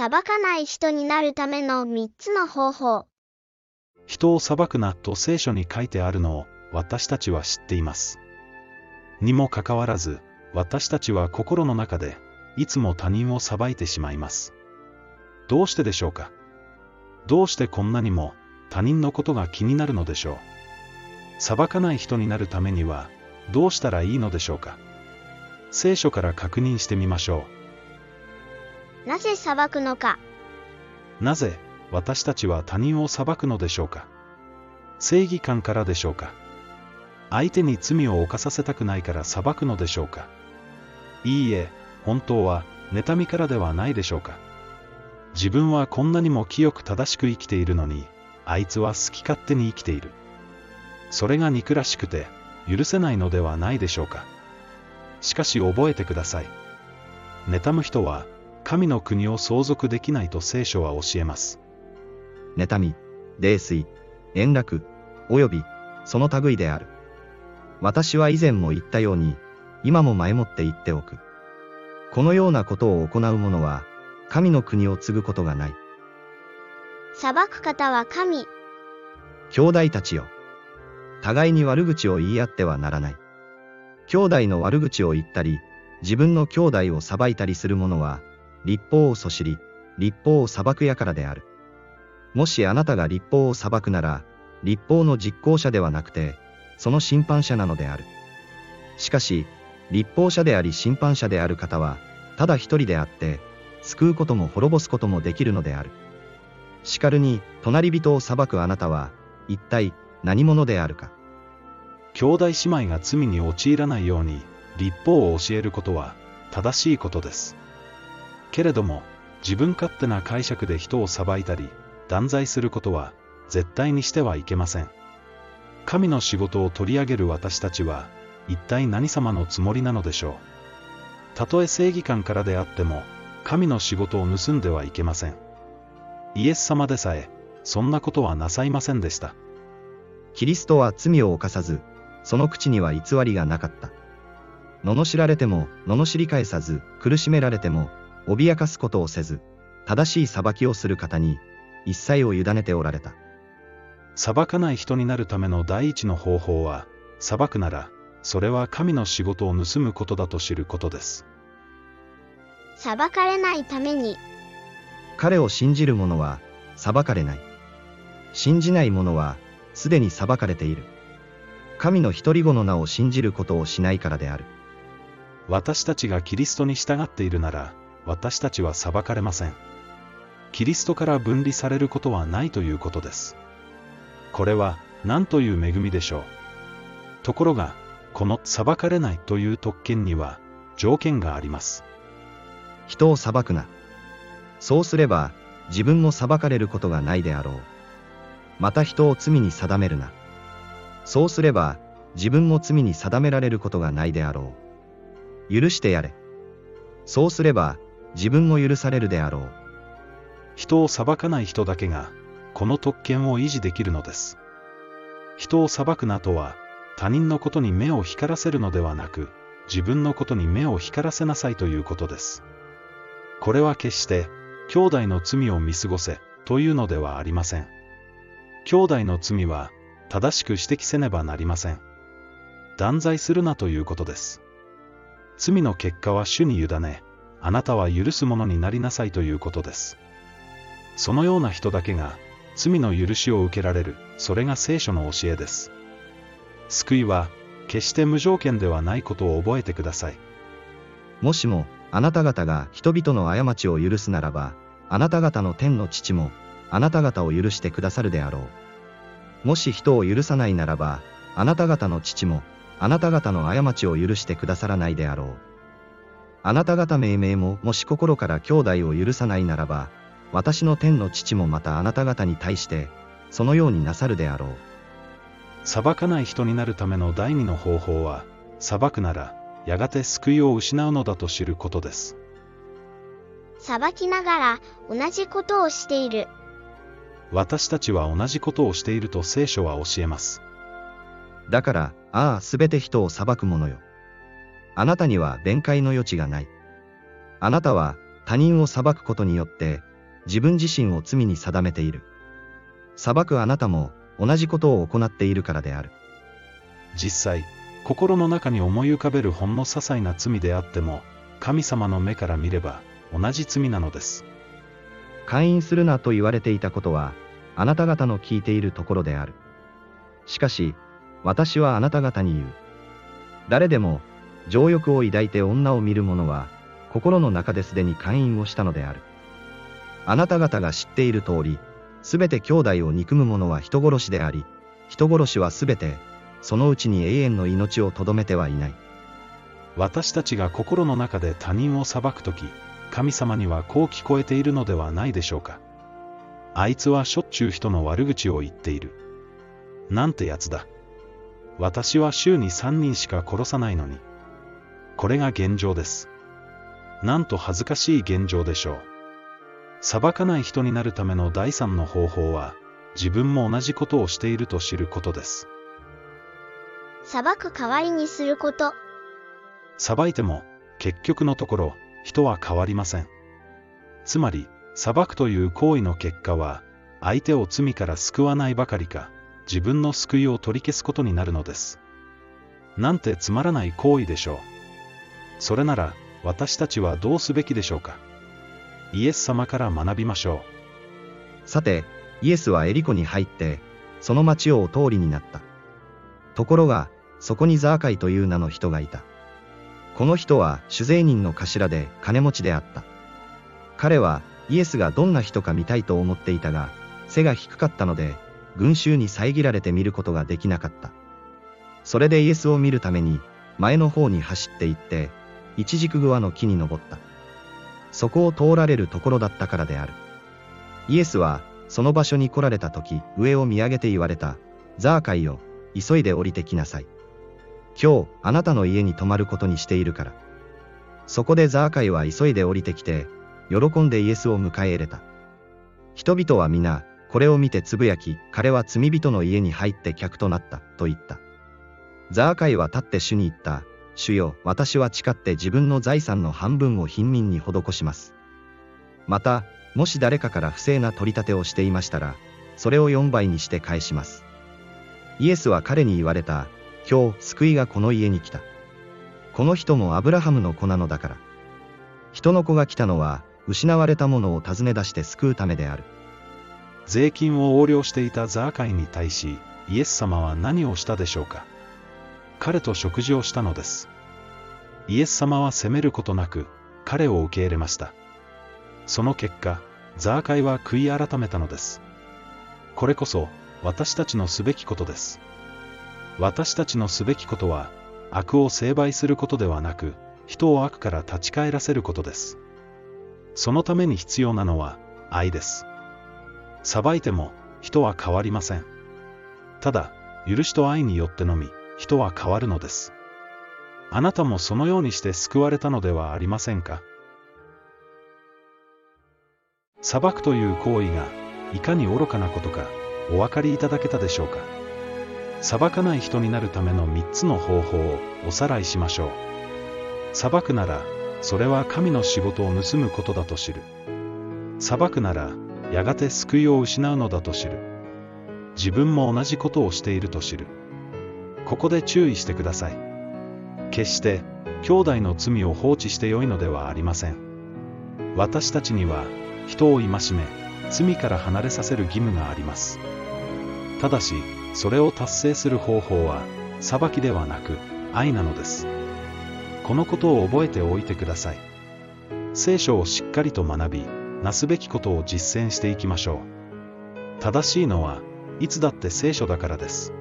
裁かない人になるための3つの方法。人を裁くなと聖書に書いてあるのを私たちは知っています。にもかかわらず、私たちは心の中で、いつも他人を裁いてしまいます。どうしてでしょうか？どうしてこんなにも他人のことが気になるのでしょう？裁かない人になるためには、どうしたらいいのでしょうか？聖書から確認してみましょうなぜ裁くのか？なぜ、私たちは他人を裁くのでしょうか？正義感からでしょうか？相手に罪を犯させたくないから裁くのでしょうか？いいえ、本当は、妬みからではないでしょうか？自分はこんなにも清く正しく生きているのに、あいつは好き勝手に生きている。それが憎らしくて、許せないのではないでしょうか？しかし覚えてください。妬む人は、神の国を相続できないと聖書は教えます。妬み、泥酔、円楽、および、その類である。私は以前も言ったように、今も前もって言っておく。このようなことを行う者は、神の国を継ぐことがない。裁く方は神。兄弟たちよ。互いに悪口を言い合ってはならない。兄弟の悪口を言ったり、自分の兄弟を裁いたりする者は、立法をそしり、立法を裁くやからである。もしあなたが立法を裁くなら、立法の実行者ではなくて、その審判者なのである。しかし、立法者であり審判者である方は、ただ一人であって、救うことも滅ぼすこともできるのである。しかるに、隣人を裁くあなたは、一体何者であるか。兄弟姉妹が罪に陥らないように、立法を教えることは、正しいことです。けれども、自分勝手な解釈で人を裁いたり、断罪することは、絶対にしてはいけません。神の仕事を取り上げる私たちは、一体何様のつもりなのでしょう。たとえ正義感からであっても、神の仕事を盗んではいけません。イエス様でさえ、そんなことはなさいませんでした。キリストは罪を犯さず、その口には偽りがなかった。罵られても、罵り返さず、苦しめられても、脅かすことをせず、正しい裁きをする方に、一切を委ねておられた。裁かない人になるための第一の方法は、裁くなら、それは神の仕事を盗むことだと知ることです。裁かれないために、彼を信じる者は、裁かれない。信じない者は、すでに裁かれている。神の一人子の名を信じることをしないからである。私たちがキリストに従っているなら、私たちは裁かれません。キリストから分離されることはないということです。これは、何という恵みでしょう。ところが、この裁かれないという特権には、条件があります。人を裁くな。そうすれば、自分も裁かれることがないであろう。また人を罪に定めるな。そうすれば、自分も罪に定められることがないであろう。許してやれ。そうすれば、自分も許されるであろう。人を裁かない人だけが、この特権を維持できるのです。人を裁くなとは、他人のことに目を光らせるのではなく、自分のことに目を光らせなさいということです。これは決して、兄弟の罪を見過ごせ、というのではありません。兄弟の罪は、正しく指摘せねばなりません。断罪するなということです。罪の結果は主に委ね、あなたは許す者になりなさいということです。そのような人だけが、罪の許しを受けられる、それが聖書の教えです。救いは、決して無条件ではないことを覚えてください。もしも、あなた方が人々の過ちを許すならば、あなた方の天の父も、あなた方を許してくださるであろう。もし人を許さないならば、あなた方の父も、あなた方の過ちを許してくださらないであろう。あなた方命名ももし心から兄弟を許さないならば、私の天の父もまたあなた方に対して、そのようになさるであろう。裁かない人になるための第二の方法は、裁くなら、やがて救いを失うのだと知ることです。裁きながら同じことをしている。私たちは同じことをしていると聖書は教えます。だから、ああ、すべて人を裁く者よ。あなたには弁解の余地がない。あなたは他人を裁くことによって自分自身を罪に定めている。裁くあなたも同じことを行っているからである。実際、心の中に思い浮かべるほんの些細な罪であっても、神様の目から見れば同じ罪なのです。会員するなと言われていたことは、あなた方の聞いているところである。しかし、私はあなた方に言う。誰でも、情欲を抱いて女を見る者は、心の中ですでに会員をしたのである。あなた方が知っている通り、すべて兄弟を憎む者は人殺しであり、人殺しはすべて、そのうちに永遠の命をとどめてはいない。私たちが心の中で他人を裁くとき、神様にはこう聞こえているのではないでしょうか。あいつはしょっちゅう人の悪口を言っている。なんてやつだ。私は週に3人しか殺さないのに。これが現状です。なんと恥ずかしい現状でしょう。裁かない人になるための第三の方法は、自分も同じことをしていると知ることです。裁く代わりにすること。裁いても、結局のところ、人は変わりません。つまり、裁くという行為の結果は、相手を罪から救わないばかりか、自分の救いを取り消すことになるのです。なんてつまらない行為でしょう。それなら、私たちはどうすべきでしょうか？イエス様から学びましょう。さて、イエスはエリコに入って、その町をお通りになった。ところが、そこにザーカイという名の人がいた。この人は酒税人の頭で金持ちであった。彼はイエスがどんな人か見たいと思っていたが、背が低かったので、群衆に遮られて見ることができなかった。それでイエスを見るために、前の方に走って行って、一軸グワの木に登った。そこを通られるところだったからである。イエスは、その場所に来られた時、上を見上げて言われた。ザーカイよ、急いで降りてきなさい。今日、あなたの家に泊まることにしているから。そこでザーカイは急いで降りてきて、喜んでイエスを迎え入れた。人々は皆、これを見てつぶやき、彼は罪人の家に入って客となった、と言った。ザーカイは立って主に言った。主よ、私は誓って自分の財産の半分を貧民に施します。また、もし誰かから不正な取り立てをしていましたら、それを4倍にして返します。イエスは彼に言われた。今日、救いがこの家に来た。この人もアブラハムの子なのだから。人の子が来たのは、失われたものを尋ね出して救うためである。税金を横領していたザーカイに対し、イエス様は何をしたでしょうか彼と食事をしたのです。イエス様は責めることなく、彼を受け入れました。その結果、ザーカイは悔い改めたのです。これこそ、私たちのすべきことです。私たちのすべきことは、悪を成敗することではなく、人を悪から立ち返らせることです。そのために必要なのは、愛です。裁いても、人は変わりません。ただ、許しと愛によってのみ、人は変わるのです。あなたもそのようにして救われたのではありませんか？裁くという行為が、いかに愚かなことか、お分かりいただけたでしょうか？裁かない人になるための3つの方法をおさらいしましょう。裁くなら、それは神の仕事を盗むことだと知る。裁くなら、やがて救いを失うのだと知る。自分も同じことをしていると知る。ここで注意してください。決して、兄弟の罪を放置してよいのではありません。私たちには、人を戒め、罪から離れさせる義務があります。ただし、それを達成する方法は、裁きではなく、愛なのです。このことを覚えておいてください。聖書をしっかりと学び、なすべきことを実践していきましょう。正しいのは、いつだって聖書だからです。